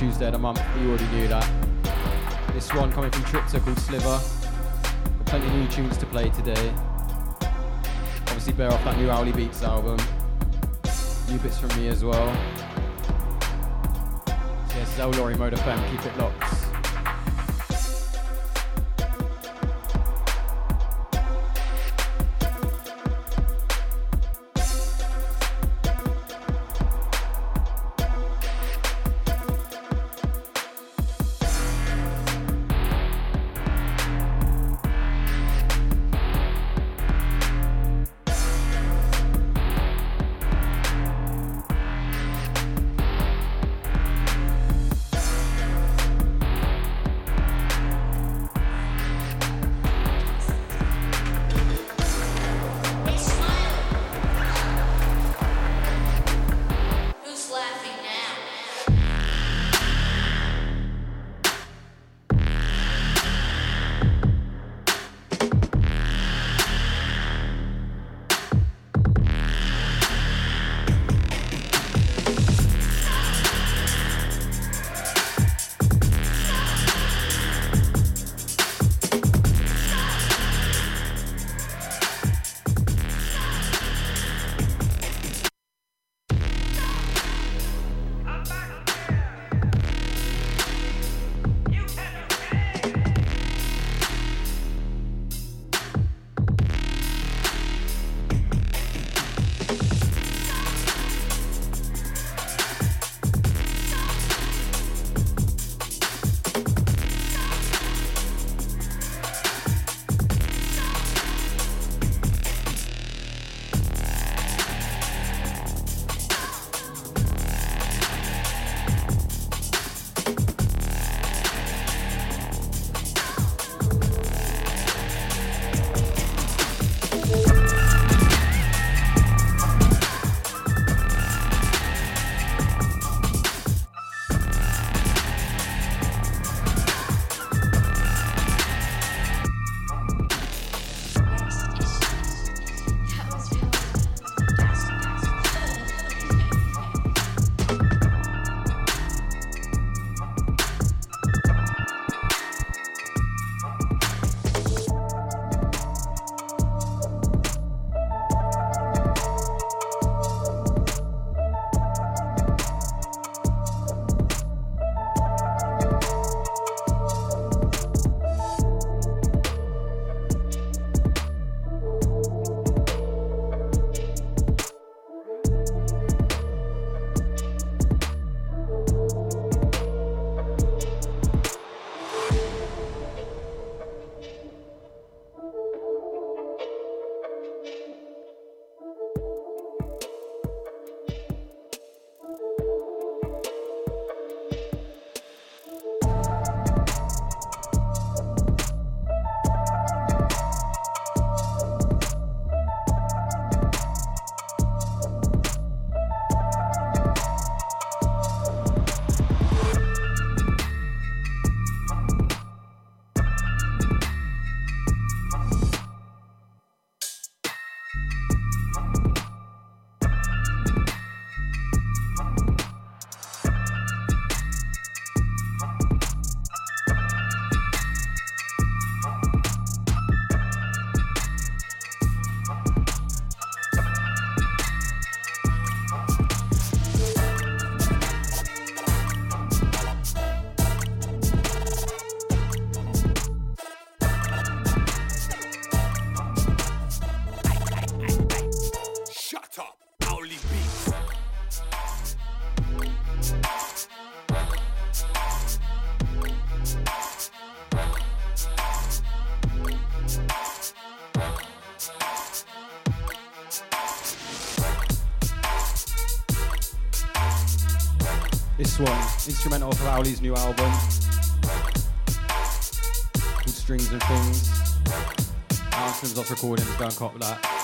Tuesday of the month, you already knew that. This one coming from Tripter called Sliver. Got plenty of new tunes to play today. Obviously, bear off that new Owly Beats album. New bits from me as well. So yeah, this is Lorry Mode FM. Keep it locked. Instrumental for Rowley's new album called Strings and Things. Answers off recording, go and cop that.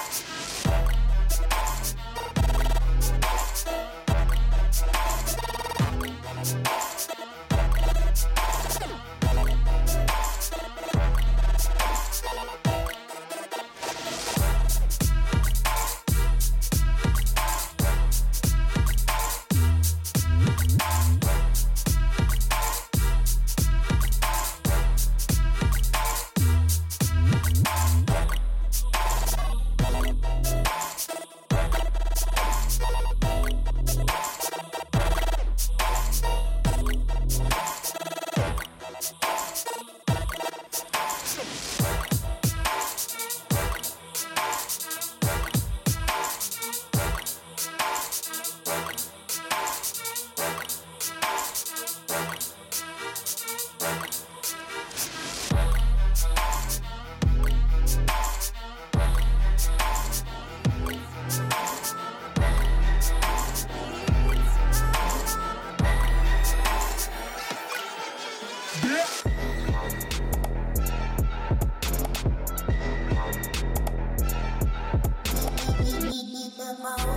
my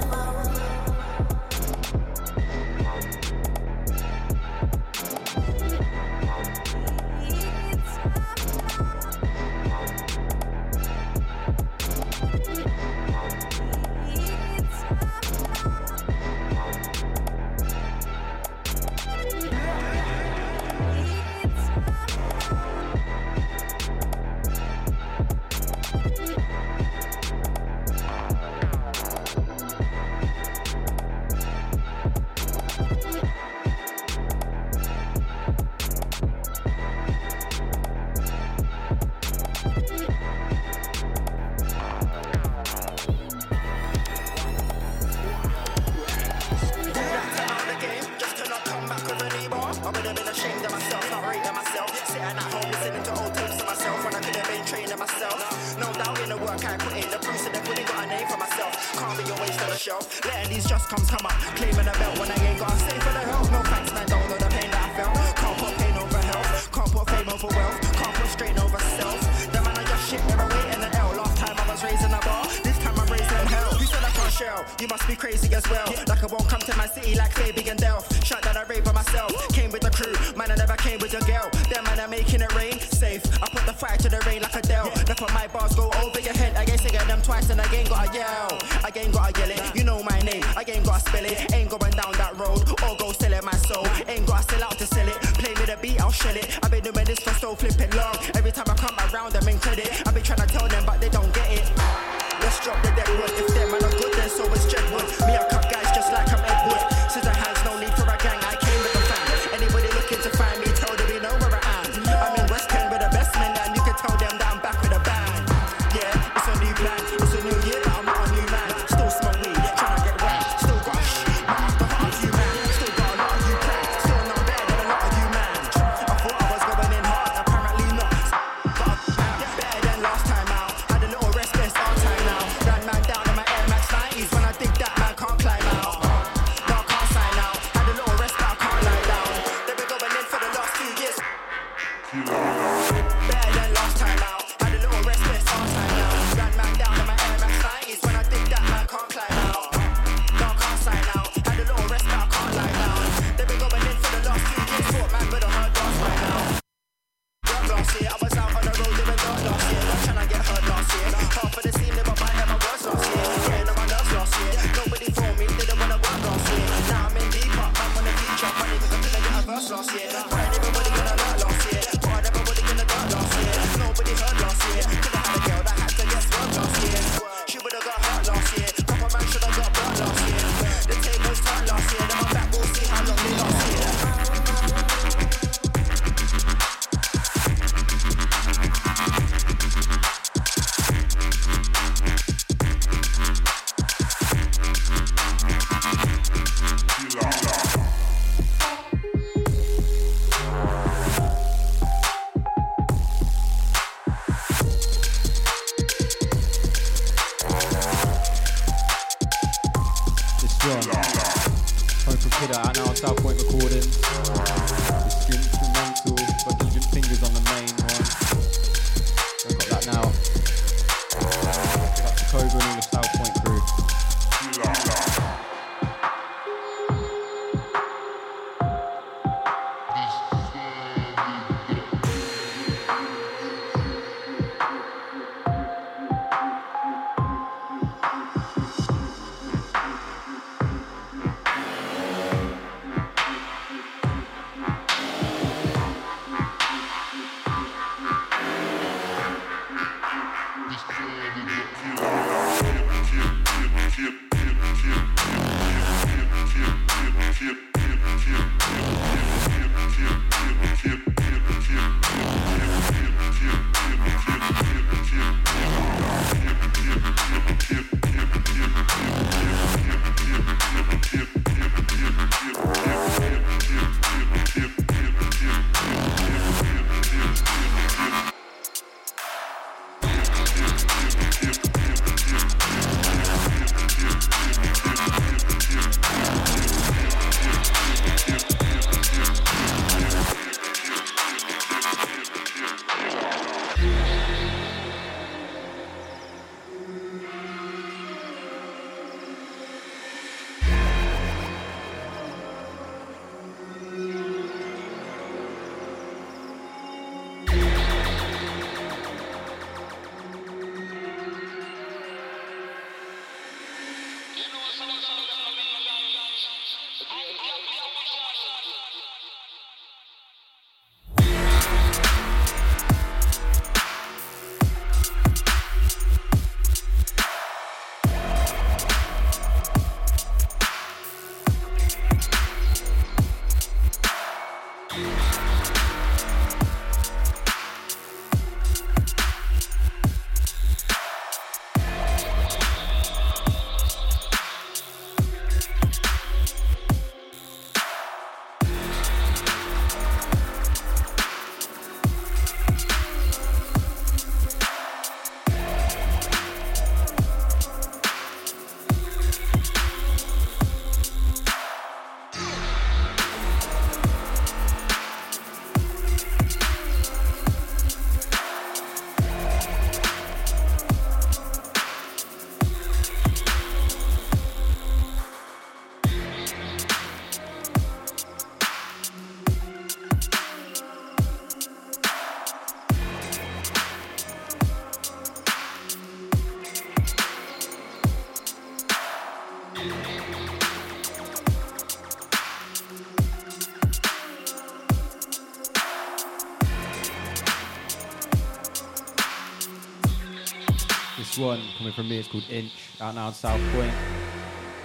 one coming from me, it's called Inch, out now in South Point.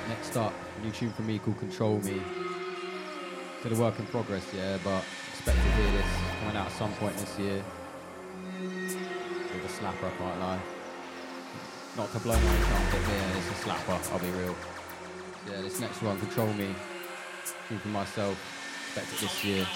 Next up, a new tune from me called Control Me. Still a work in progress, yeah, but expect to hear this coming out at some point this year. With a slapper, I can't lie. Not to blow my trumpet here, it's a slapper, I'll be real. Yeah, this next one, Control Me, tune for myself, expect it this year.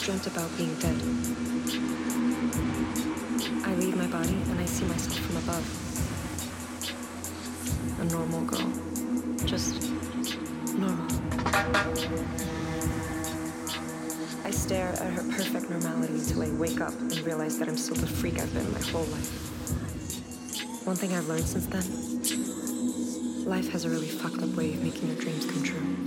Dreamt about being dead. I leave my body and I see myself from above. A normal girl. Just normal. I stare at her perfect normality until I wake up and realize that I'm still the freak I've been my whole life. One thing I've learned since then life has a really fucked up way of making your dreams come true.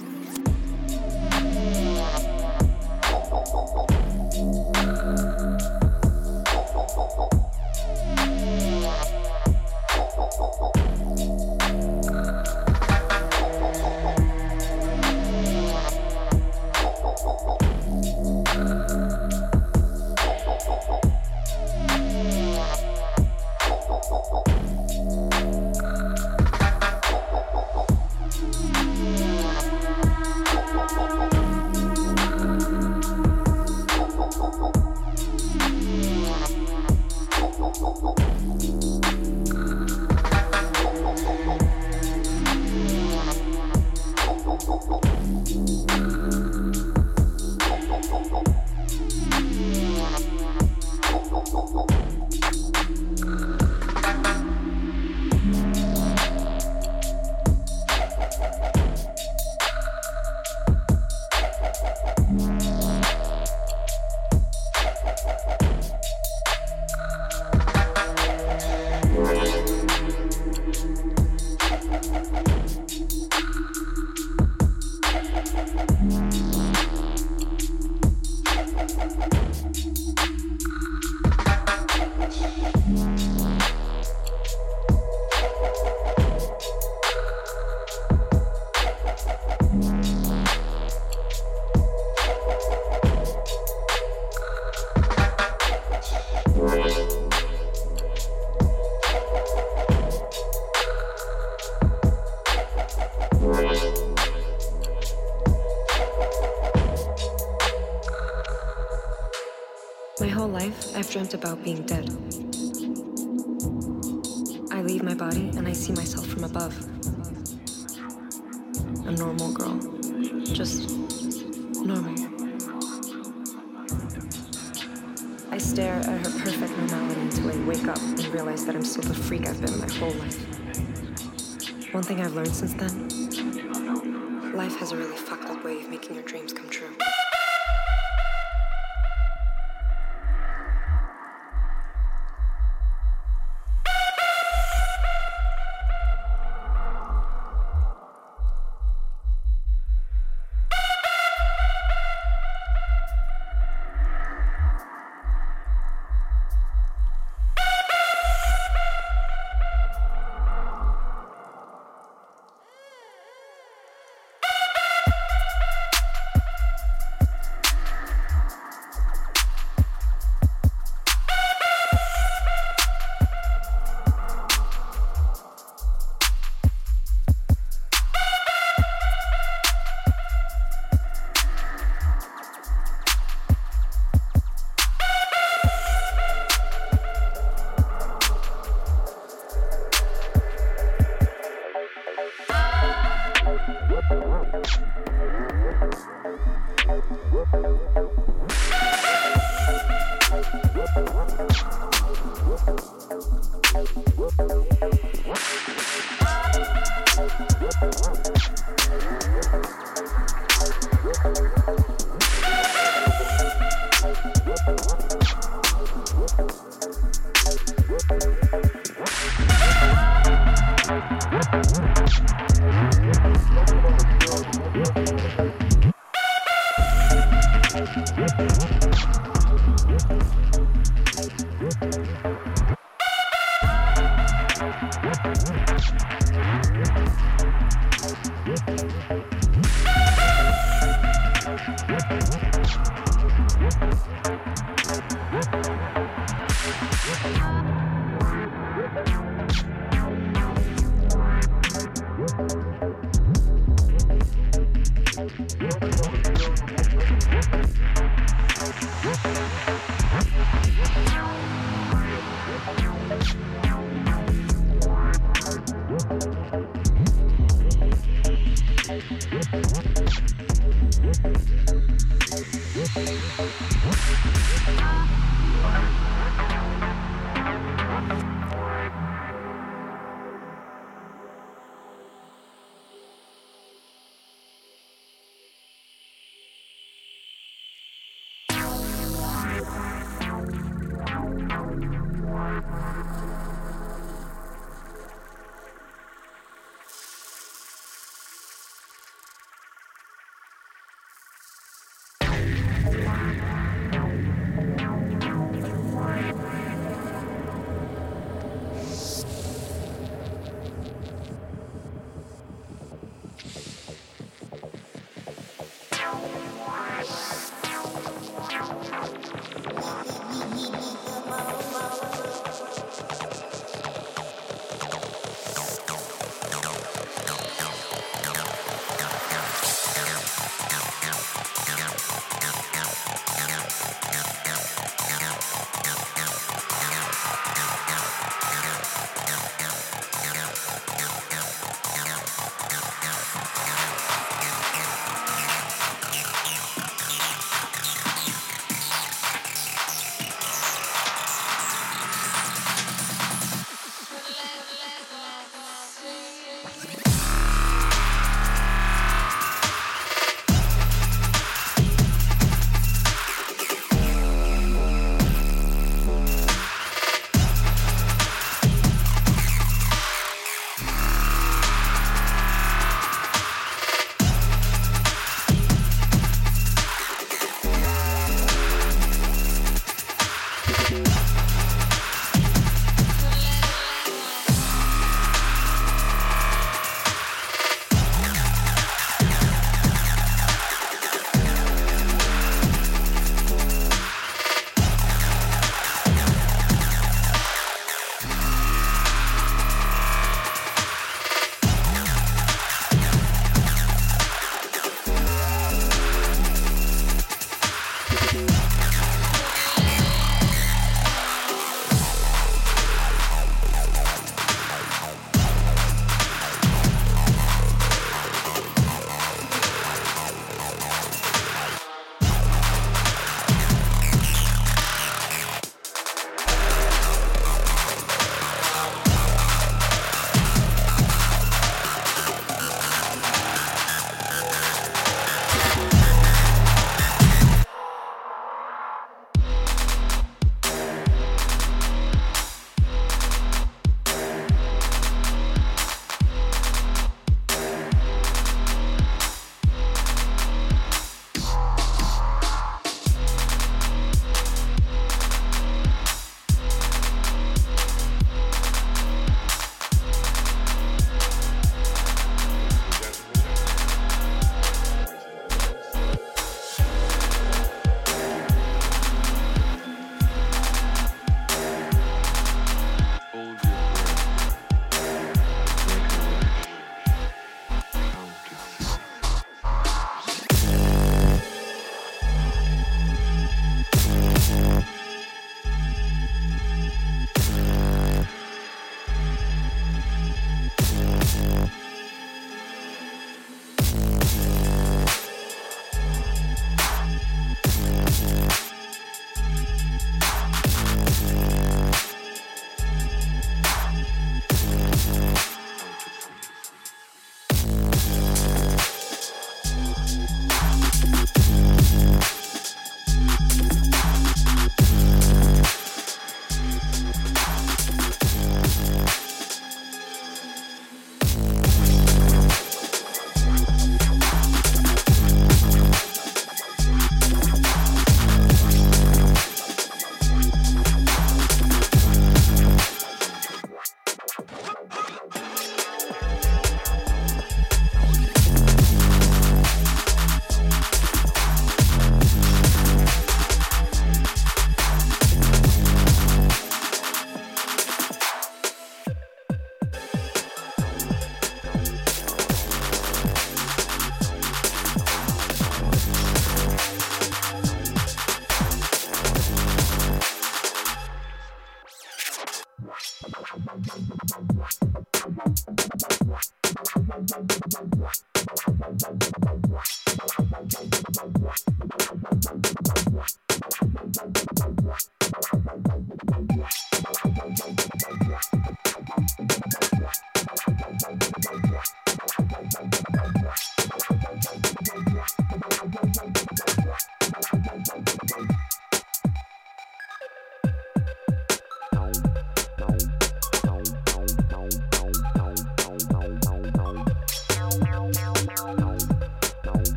Something I've learned since then. Life has a really fucked up way of making your dreams.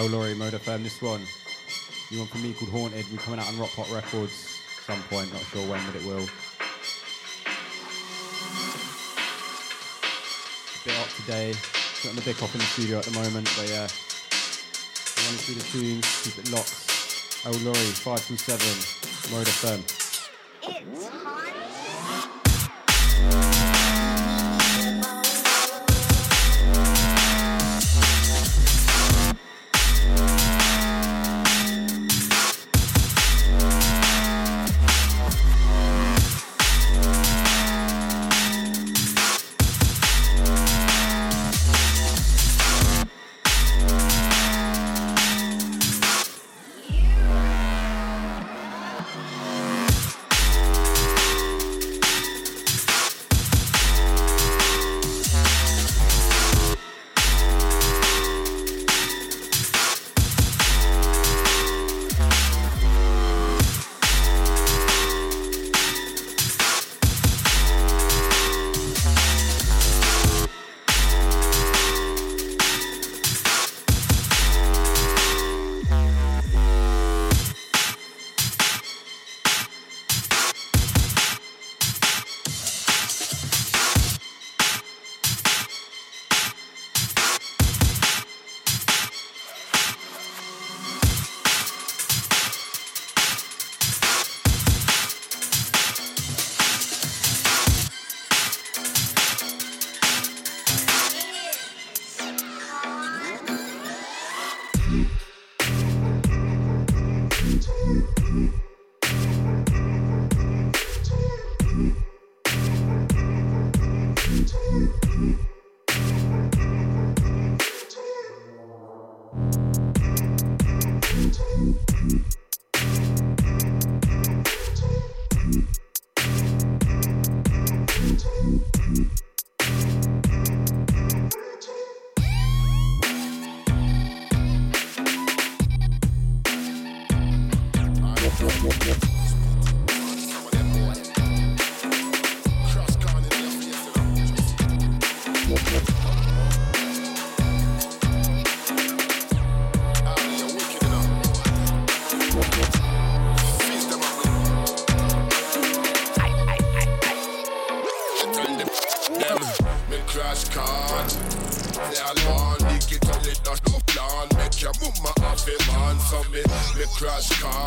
Del Laurie, Mode FM. This one, you want from me called Haunted. We're coming out on Rock Pot Records some point, not sure when, but it will. A bit up today. Got the big hop in the studio at the moment, but yeah. Running through the tunes, keep it locked. Oh Laurie, 527,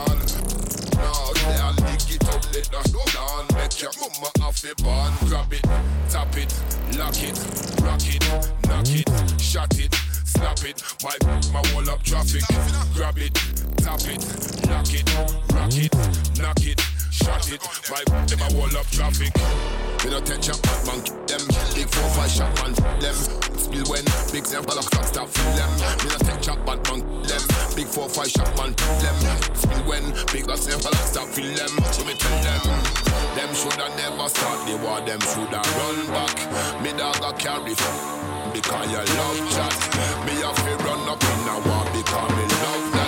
plan Nagle and lick it up, let us no plan Make your mama off a bun. Grab it, tap it, lock it, rock it, knock it, shot it Snap it, my my wall up traffic. Grab it, tap it, lock it, rock it, knock it, shot it. My them a wall up traffic. We don't take shot man, them big four five shot man, them Deal when big them all stop stop feel them. Me not take chop bad man them. Big four five shot man them. Feel when big us them all stop feel them. So me tell them, them shoulda never start the war. Them shoulda run back. Me dog a carry because you love chat. Me have to run up in a war because me love that.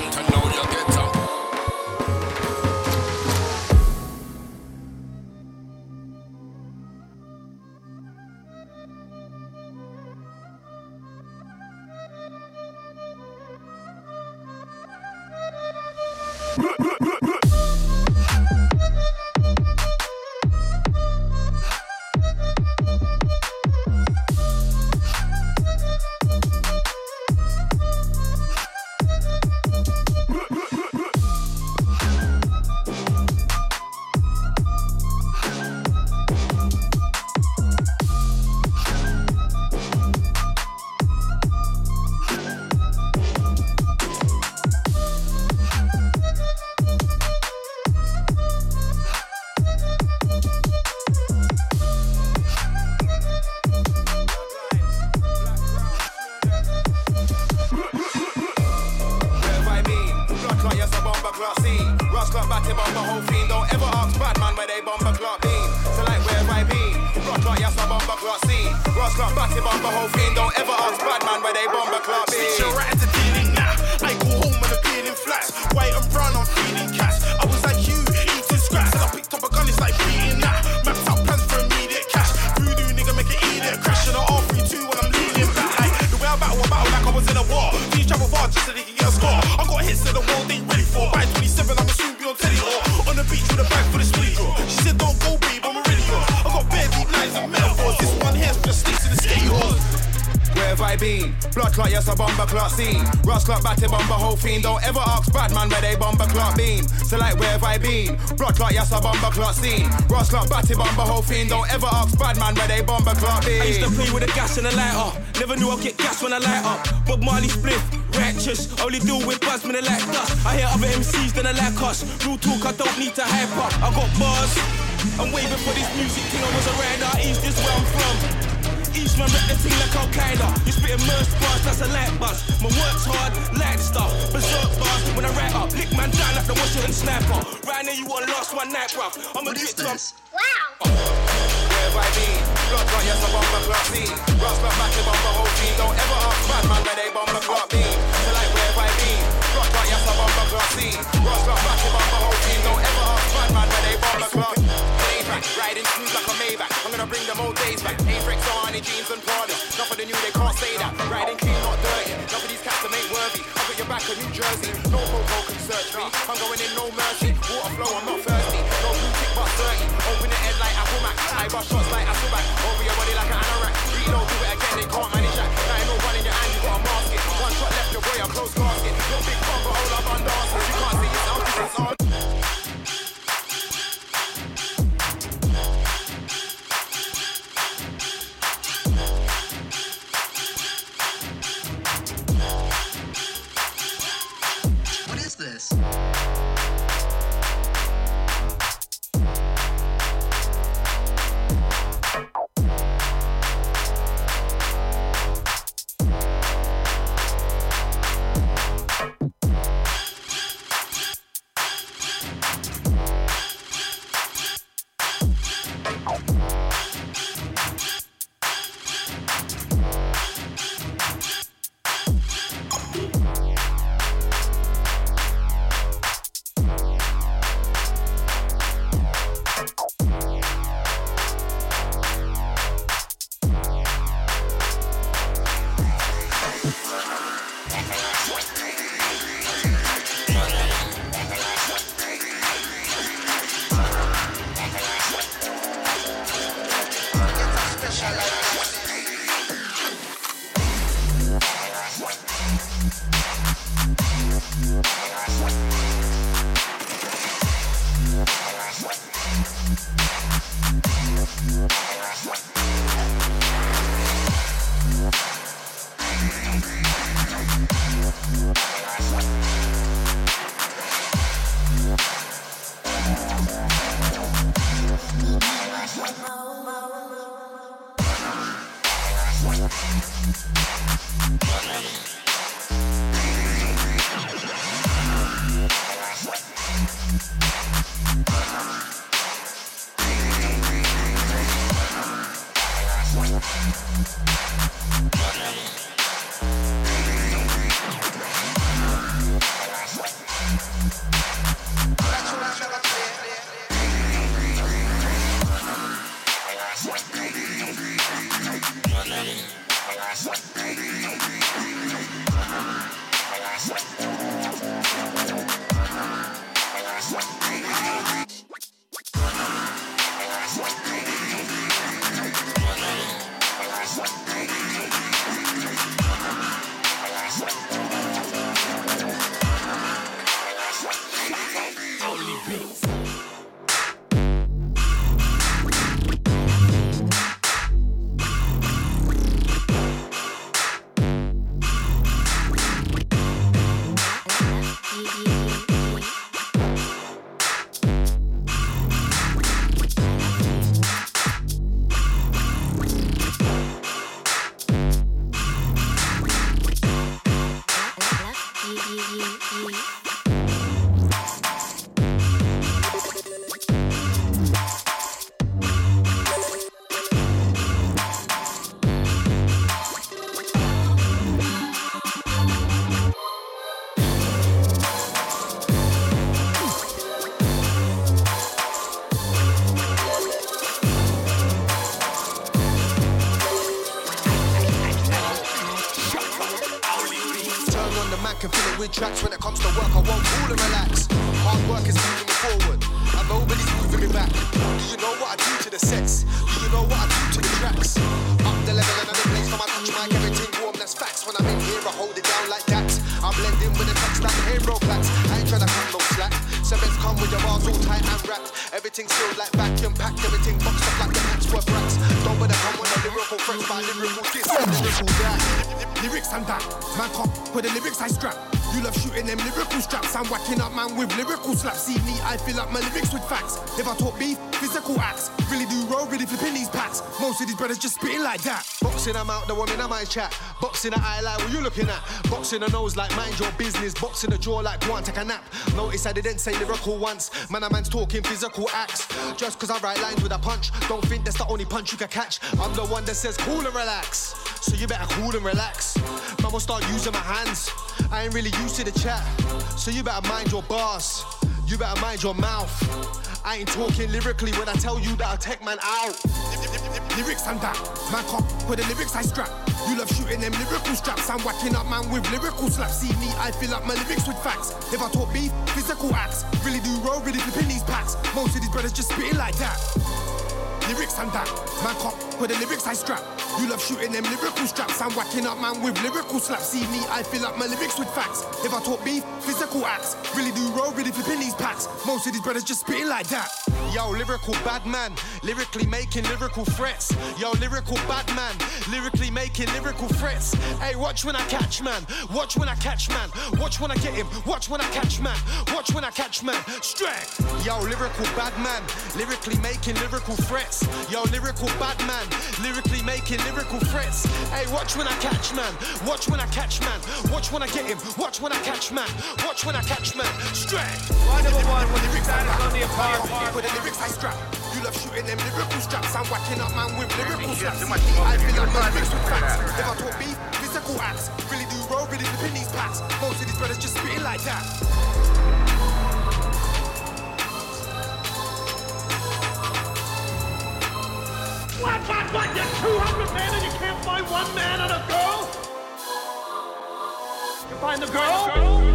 I used to play with a gas and a lighter. Never knew I'd get gas when I light up. Bob Marley split, righteous. Only deal with buzz when they like dust. I hear other MCs than I like us. Real talk, I don't need to hype up. I got bars. I'm waving for this music thing. I was a rider. East is where I'm from. East man rep the thing like Al Qaeda. You spitting merch bars, that's a light buzz. My work's hard, light stuff. Berserk bars when I write up. Lick man down like the Washington sniper. Right now you want last one night, bruv. I'm a bit a bomber clot C. Ross clot, batty whole fiend. Don't ever ask bad man where they bomber. So like wherever I be, blood clot, yes, a clot C. Ross clot, batty bomber, whole fiend. Don't ever ask bad man where they bomber. Maybach, riding smooth like a Maybach. I'm gonna bring them old days back. Apex on jeans and Prada. Not for the new, they can't say that. Riding clean, not dirty. None these cats that ain't worthy. I got your back in New Jersey. No popo can search me. I'm going in no mercy. Water flow, I'm not thirsty. No blue tick but 30. Open the head like Apple Mac. I bust shots like Hasselback. Over your more this, lyrical that. Lyrics and that. Man cop, with the lyrics I strap. Boxing, I'm whacking up, man, with lyrical slaps. See me, I fill up my lyrics with facts. If I talk beef, physical acts. Really do roll, really flipping these packs. Most of these brothers just spitting like that. Boxing them out the woman, I might chat. Boxing the eye like what you looking at. Boxing the nose like mind your business. Boxing the jaw like go on, take a nap. Notice I didn't say lyrical once. Man, a man's talking physical acts. Just cause I write lines with a punch. Don't think that's the only punch you can catch. I'm the one that says cool and relax. So you better cool and relax. Will start using my hands. I ain't really used to the chat. So you better mind your bars. You better mind your mouth. I ain't talking lyrically when I tell you that I'll take man out. Lyrics and that, man cop, for the lyrics I strap. You love shooting them lyrical straps. I'm whacking up man with lyrical slaps. See me, I fill up my lyrics with facts. If I talk beef, physical acts. Really do roll, really flipping these packs. Most of these brothers just spitting like that. Lyrics and that, man cop, for the lyrics I strap. You love shooting them lyrical straps. I'm whacking up man with lyrical slaps. See me, I fill up my lyrics with facts. If I talk beef, physical acts. Really do roll, really flipping these packs. Most of these brothers just spitting like that. Yo, lyrical bad man, lyrically making lyrical threats. Yo, lyrical bad man, lyrically making lyrical threats. Hey, watch when I catch man, watch when I catch man, watch when I get him, watch when I catch man, watch when I catch man. Straight. Yo, lyrical bad man, lyrically making lyrical threats. Yo, lyrical bad man, lyrically making lyrical threats. Hey, watch when I catch man, watch when I catch man, watch when I get him, watch when I catch man, watch when I catch man. Straight. Why number one when the lyrics on the apartment? lyrics I strap. You love shooting them lyrical straps. I'm whacking up man with lyrical slaps. I feel like my lyrics with facts. If I talk beef, physical acts. Really do roll, really flip in these packs. Most of these brothers just spitting like that. What, what, what? You're 200 men and you can't find one man and a girl? You find the girl? the girl.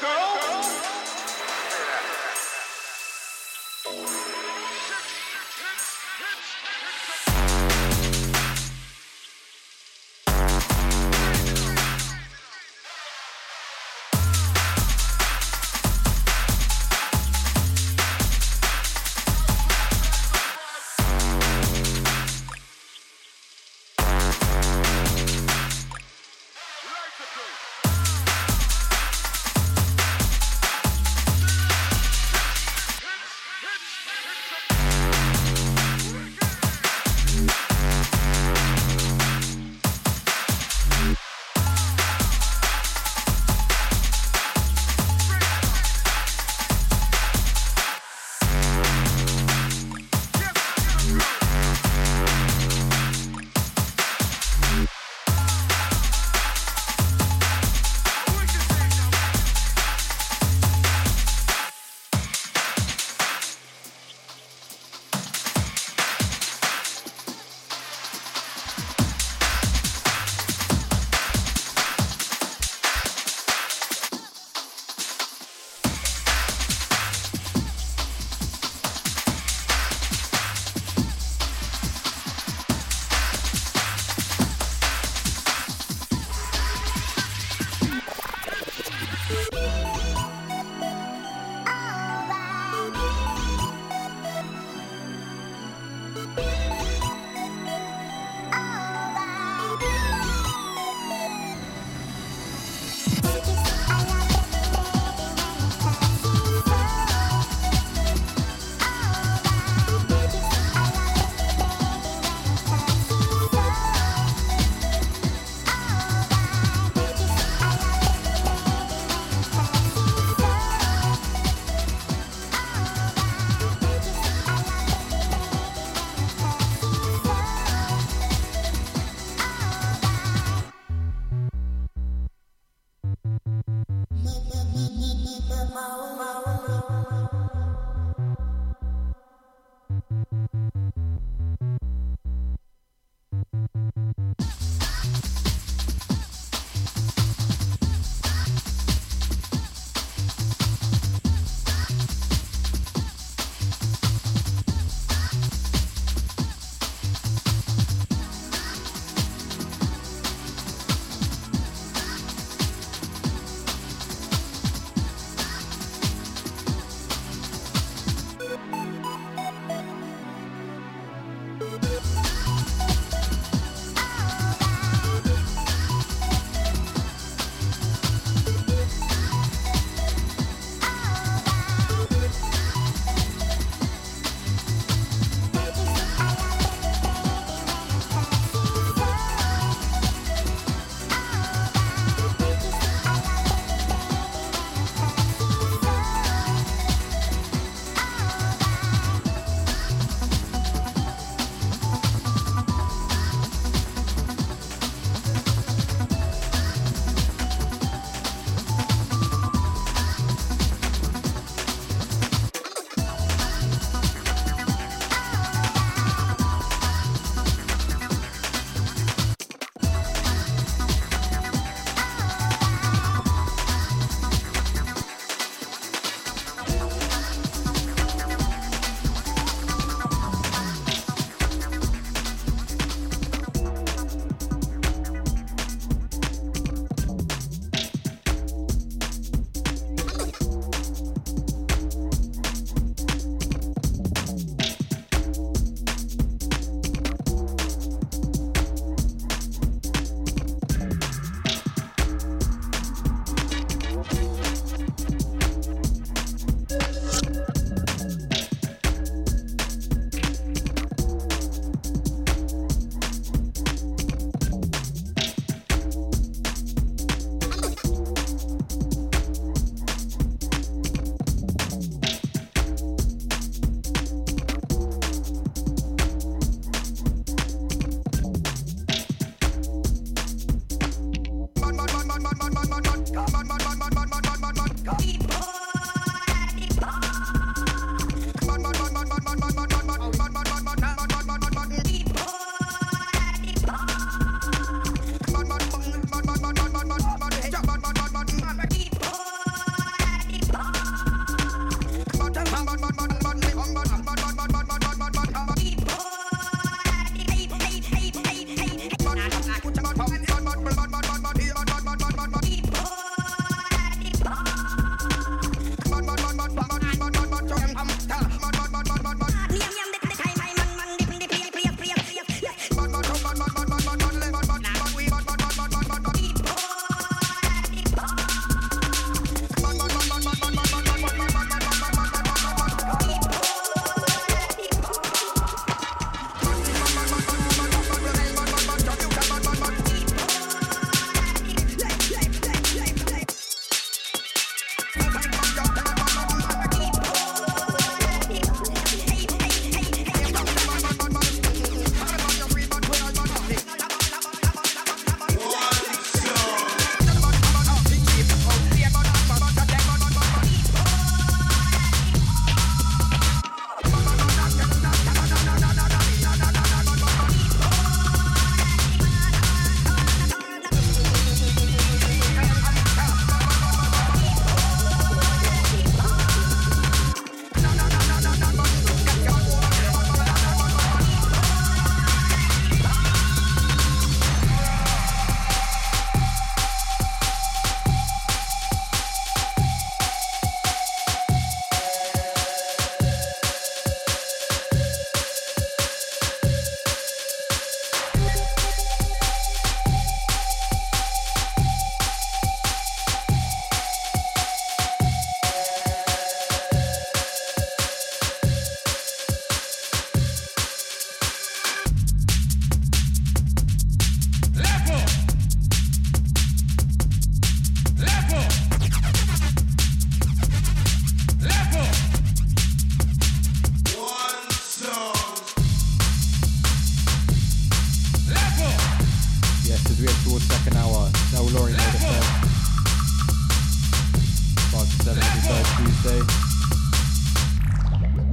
girl?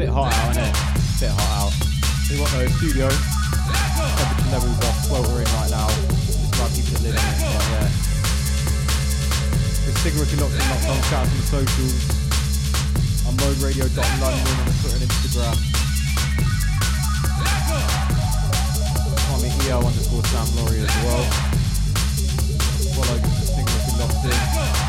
Bit hot out. isn't it? Bit hot out. We got the studio. Temperature levels are sweltering right now. Just about keeping the lid on it, but yeah. With you're locked in, locked on. Shout out to the socials. On moderadio.london on Twitter and Instagram. Me EO underscore Sam Laurie as well. Follow the you're locked in.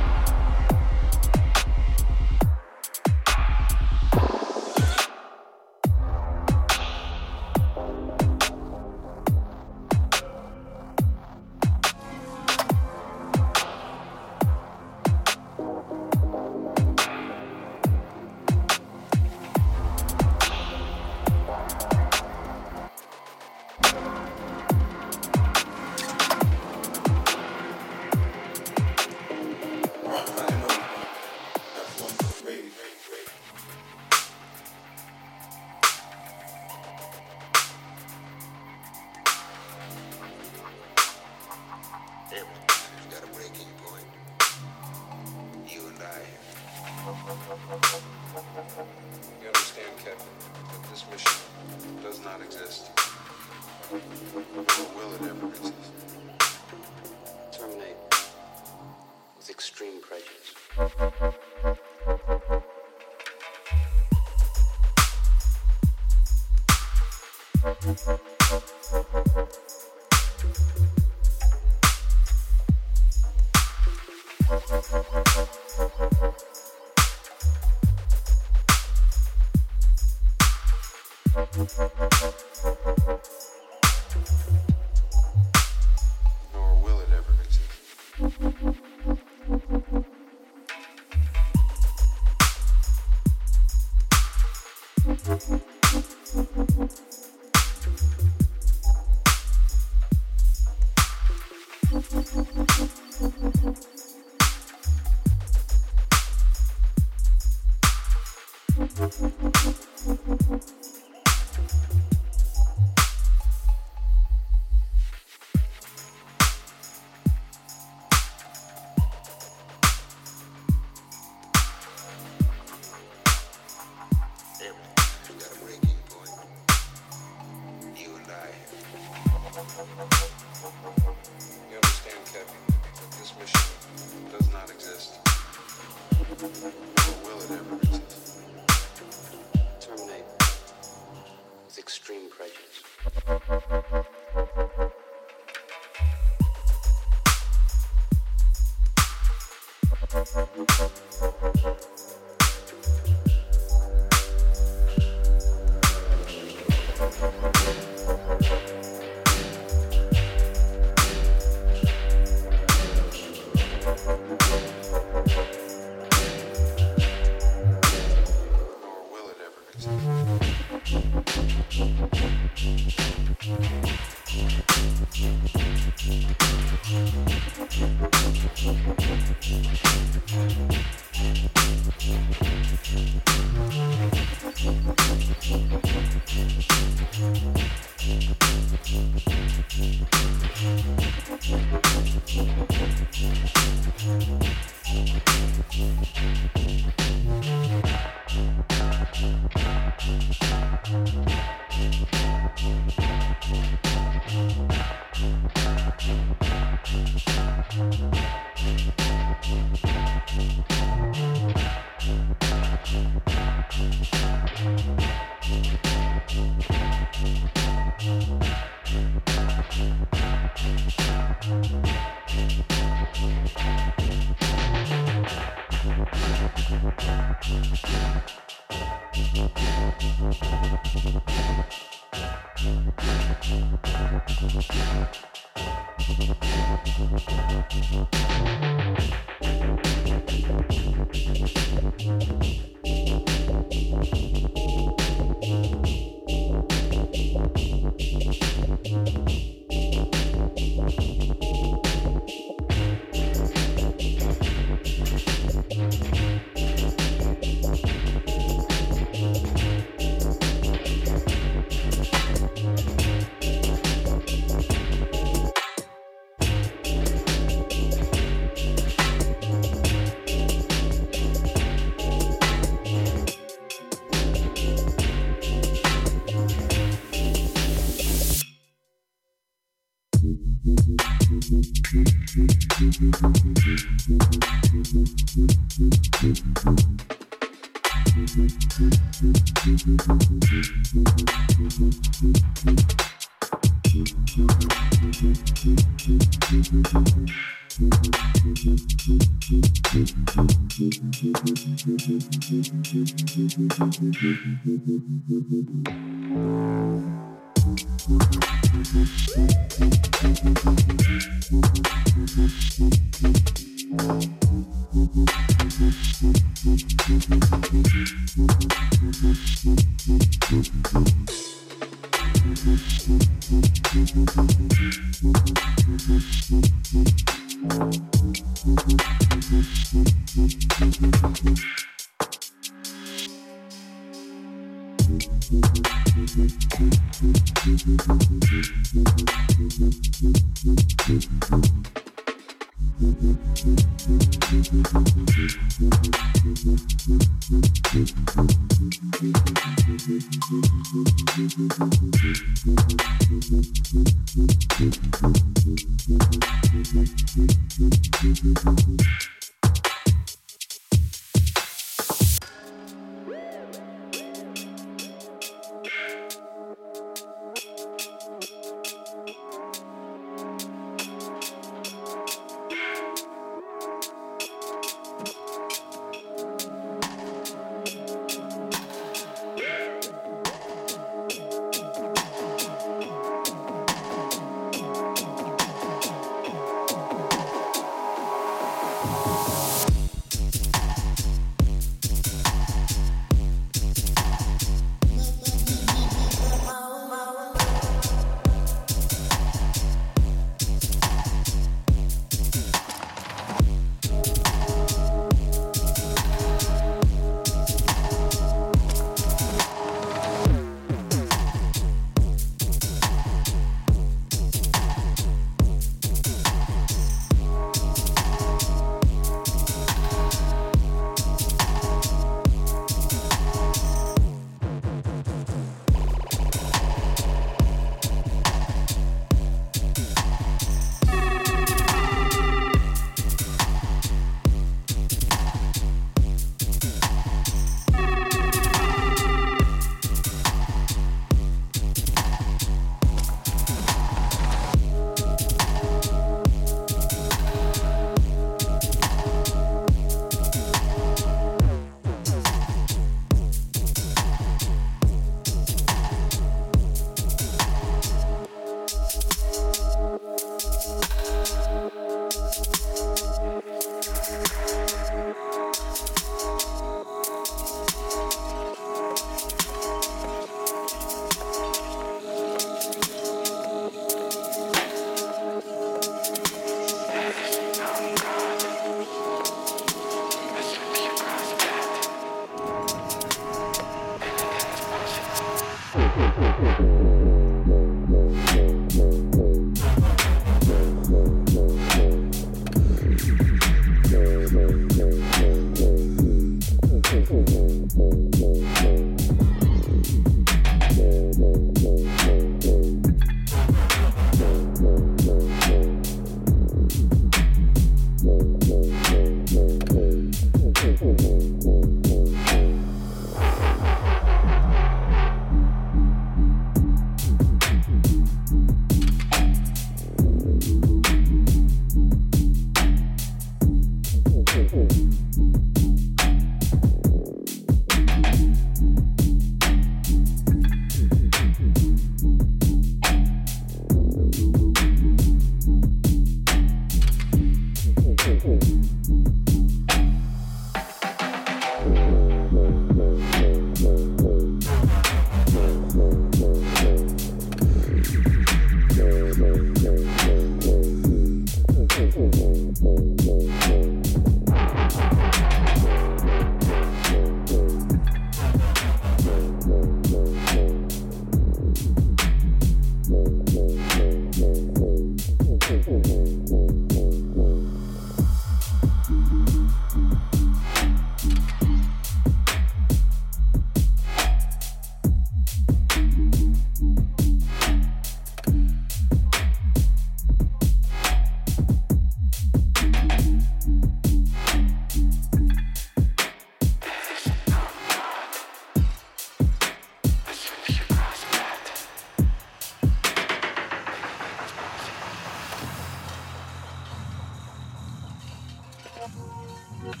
Thank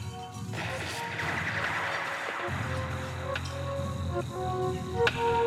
you.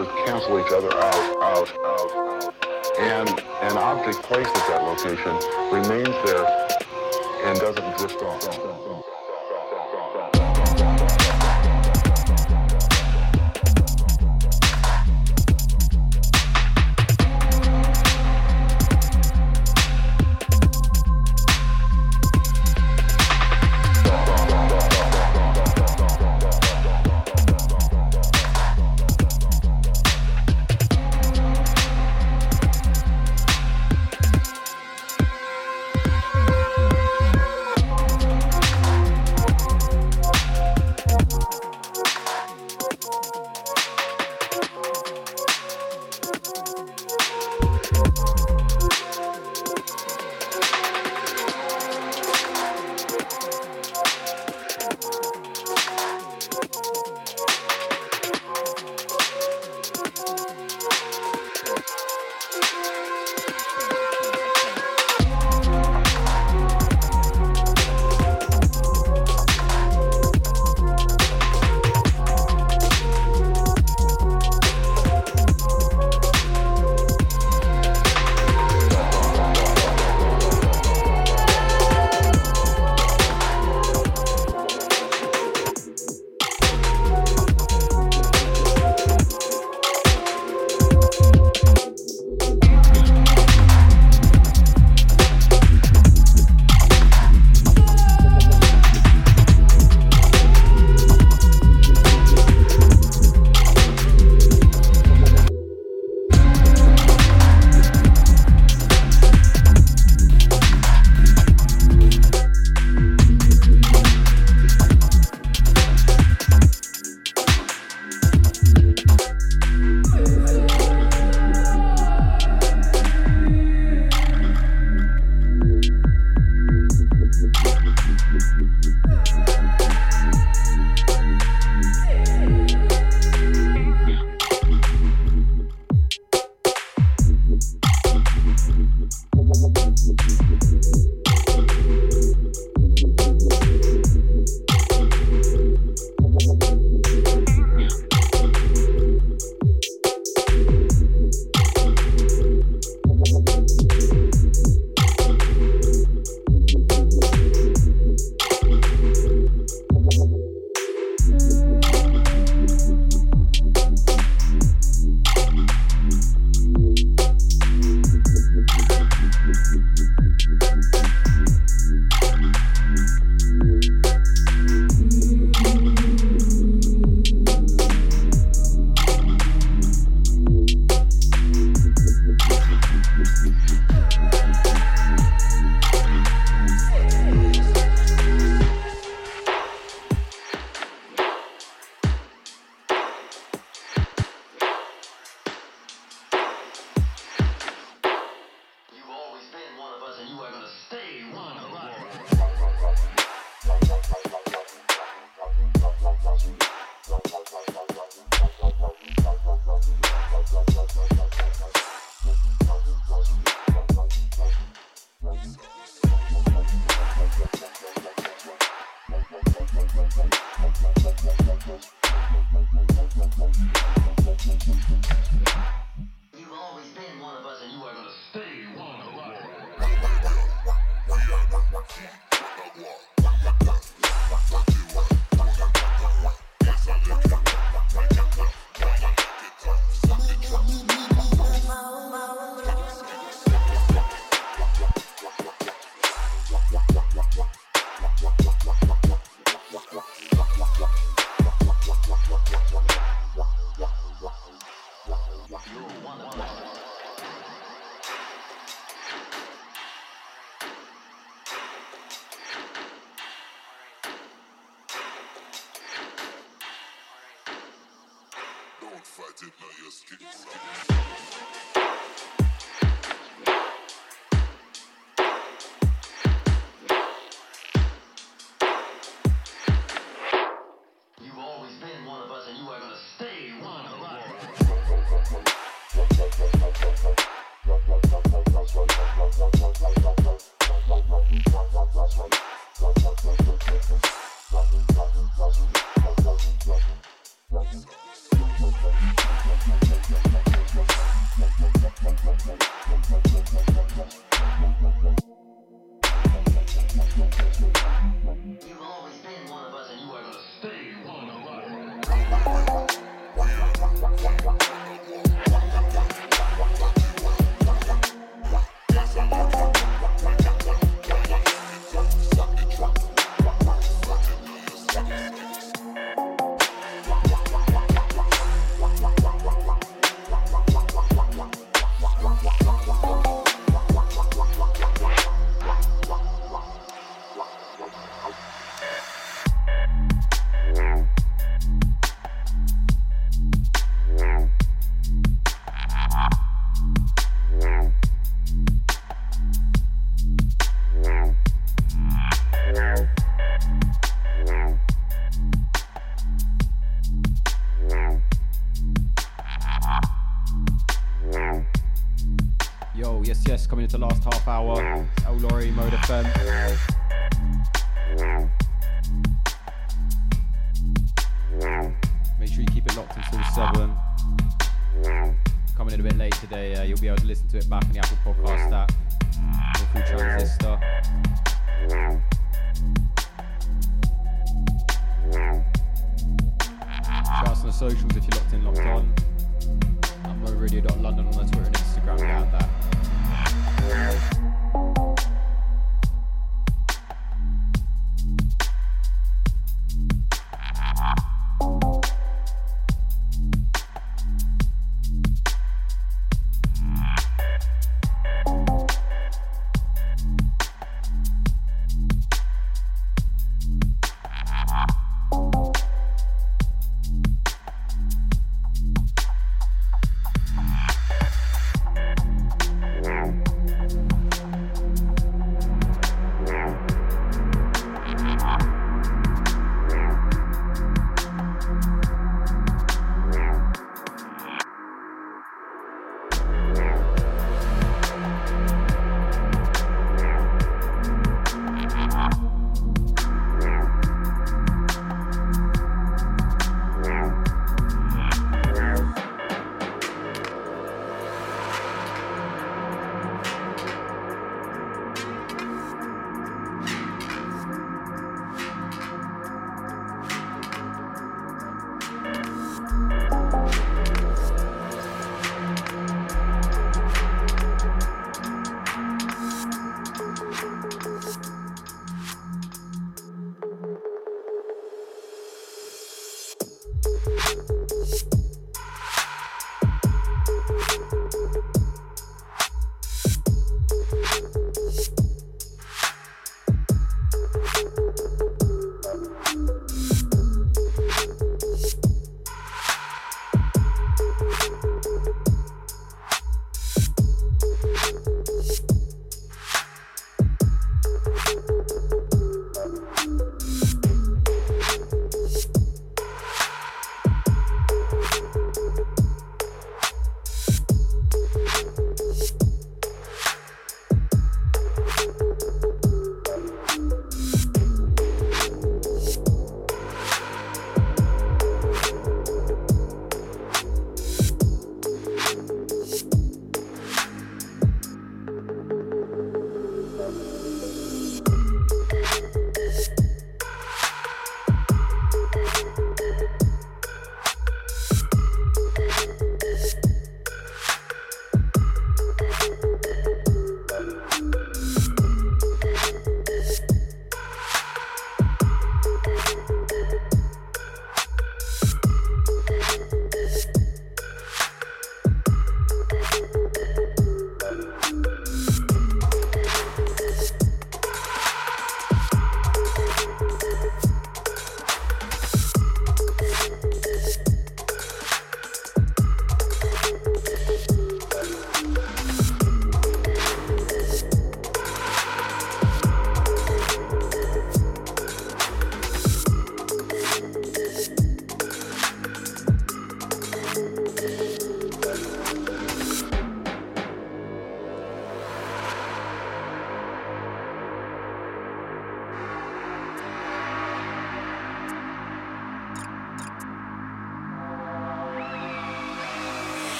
Earth cancel each other out, out, out, out. And an object placed at that location remains there and doesn't drift off.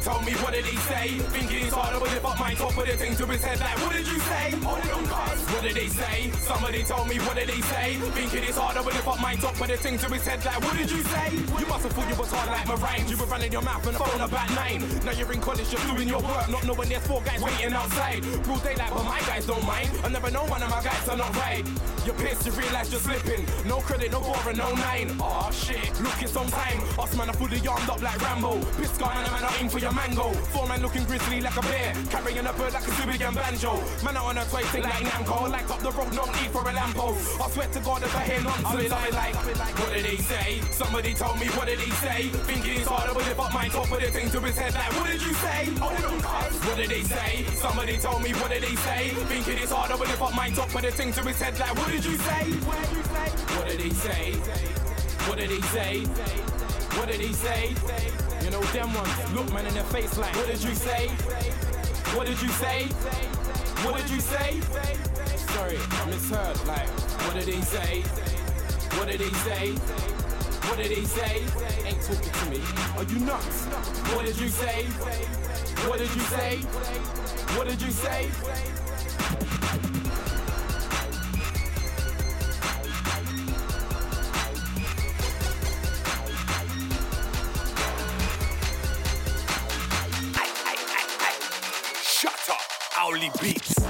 Told me, what did he say? Thinking it's harder with it, but my top of the thing to his head like, what did you say? Hold on, cuz. What did he say? Somebody told me, what did he say? Thinking it's harder with it, but my top of the thing to his head like, what did you say? You must have thought you was hard like my rhymes. You were running your mouth on the phone about nine. Now you're in college, you're doing your work, not knowing there's four guys waiting outside. Broad daylight, but my guys don't mind. I never know one of my guys are not right. You're pissed, you realize you're slipping. No credit, no bother, no nine. Oh, shit, look, it's time. Us man are fully armed up like Rambo. Piss guy, man, I aim for your mango. Four man looking grizzly like a bear. Carrying a bird like a Zubi banjo. Man, I on a toy thing like Namco. Like up the road, no need for a lampo. I swear to God, if I hear nonsense, I'll be like, what did he say? Somebody told me, what did he say? Thinking it's harder with it, but my top of the thing to his head like, what did you say? Cuz. What did he say? Somebody told me, what did he say? Thinking it's harder with it, but my top of the thing to his head like, what did you say? What did he say? What did he say? What did he say? You know them ones look man in their face like, what did you say? What did you say? What did you say? Sorry, I misheard. Like, what did he say? What did he say? What did he say? Ain't talking to me. Are you nuts? What did you say? What did you say? What did you say? Up, Beats.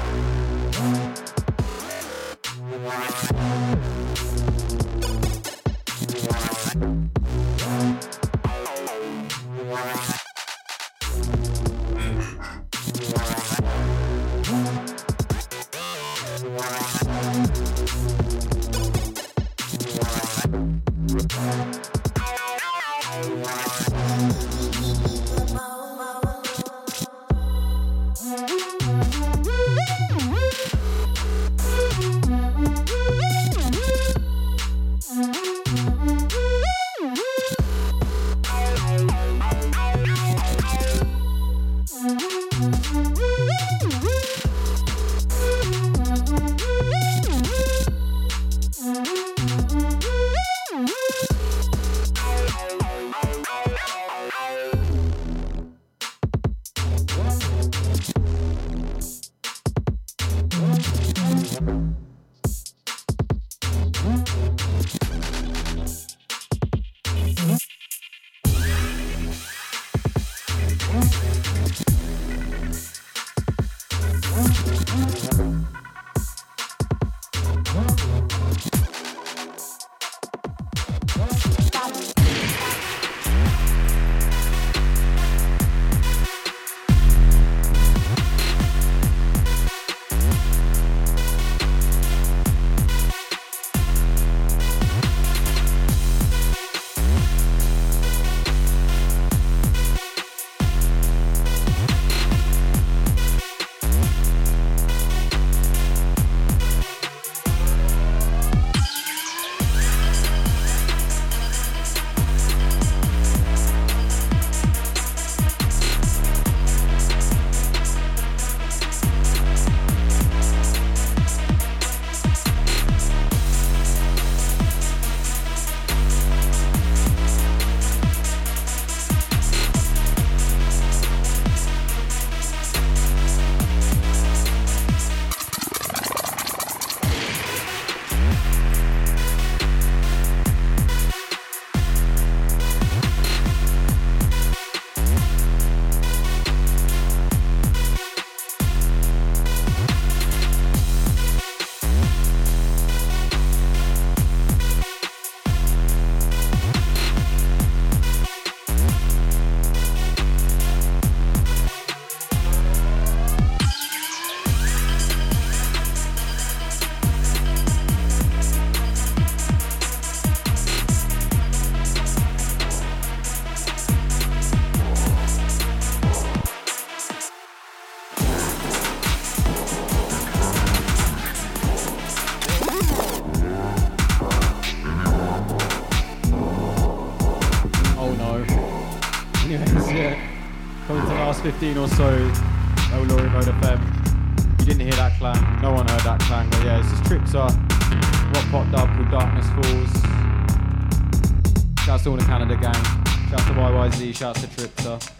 15 or so, Oh Laurie Mode FM. You didn't hear that clang, no one heard that clang, but yeah, it's just Tripsa, rock pop dub called Darkness Falls. Shouts to all the Canada gang, shouts to YYZ, shouts to Tripsa.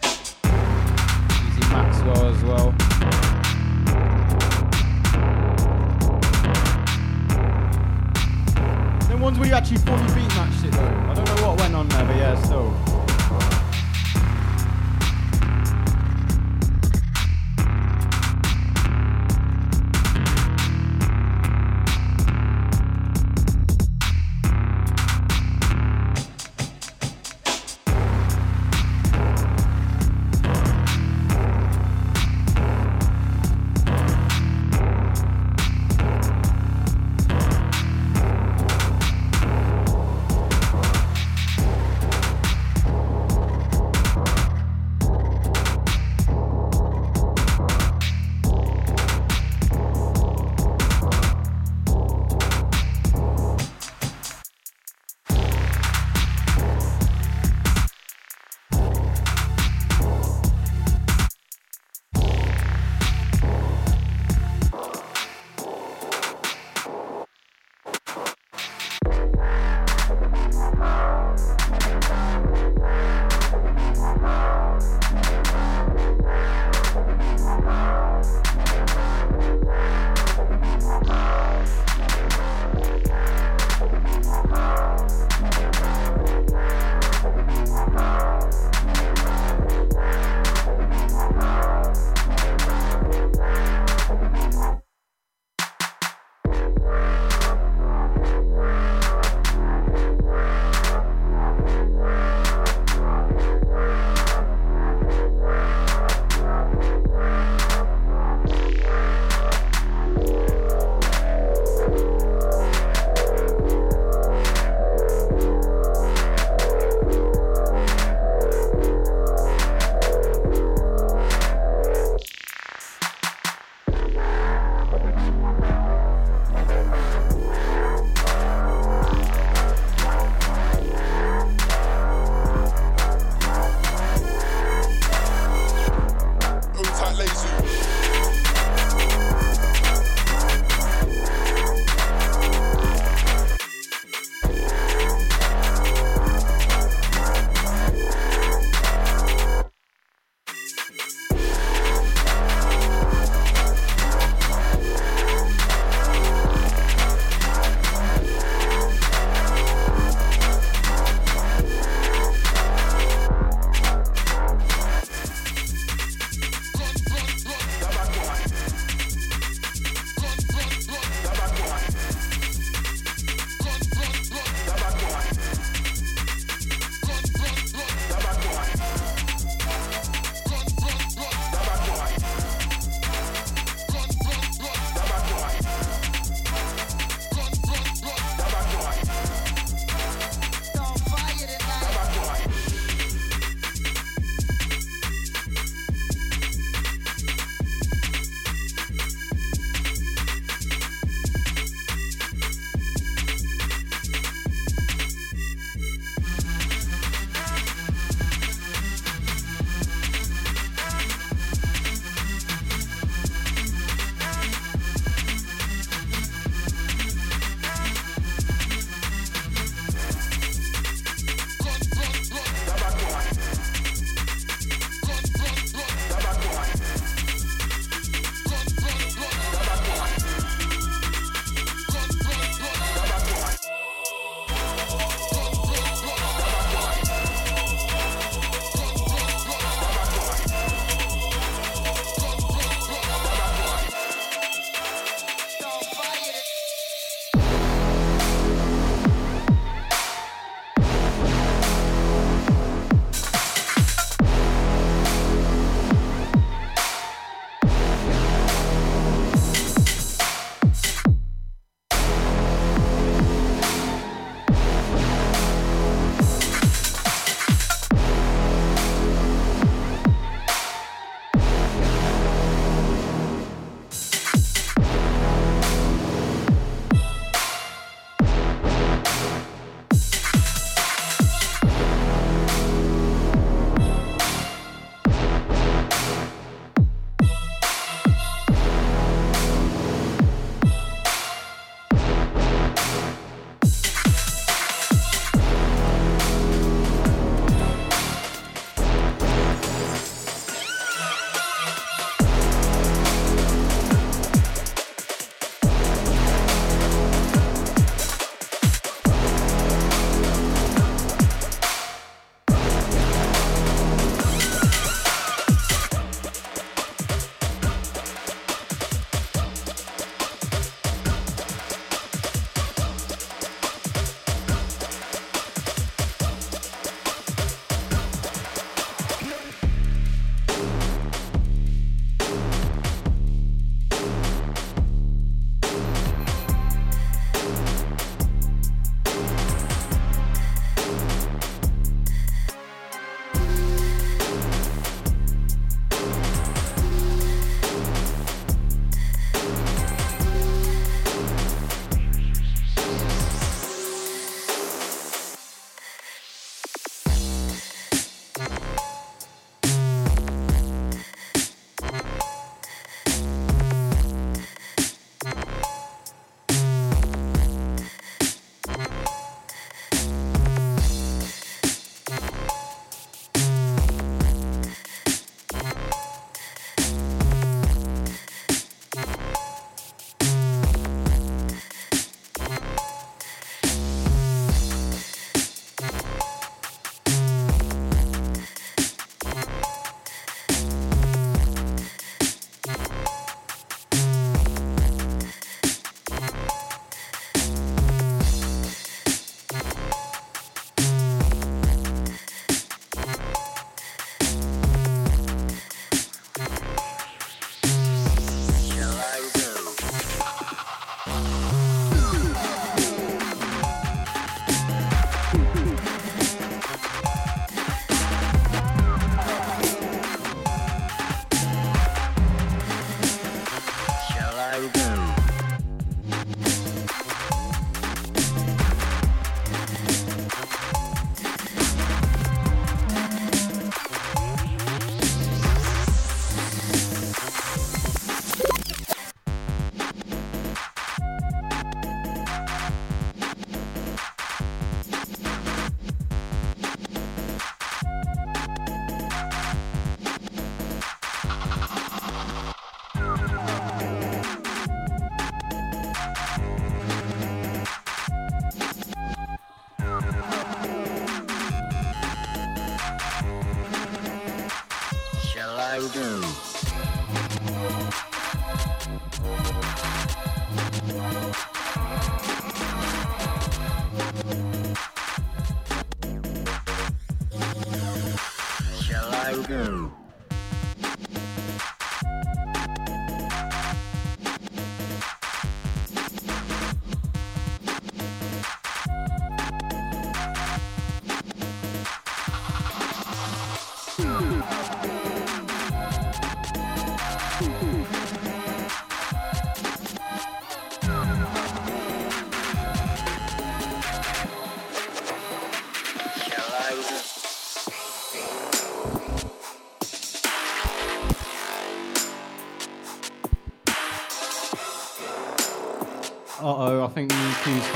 Uh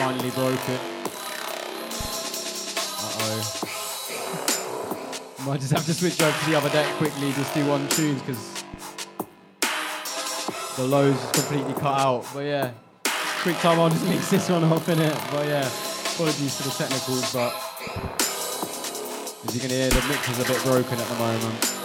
finally broken. Uh oh. Might just have to switch over to the other deck quickly, just do one tune because the lows just completely cut out. But yeah, quick time I'll just mix this one off in it. But yeah, apologies for the technicals, but as you can hear, the mix is a bit broken at the moment.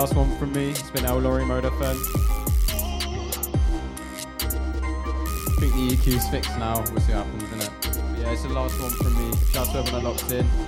Last one from me. It's been El Lori Mode FM. I think the EQ's fixed now. We'll see what happens, innit? But yeah, it's the last one from me. Shout out to everyone that locked in.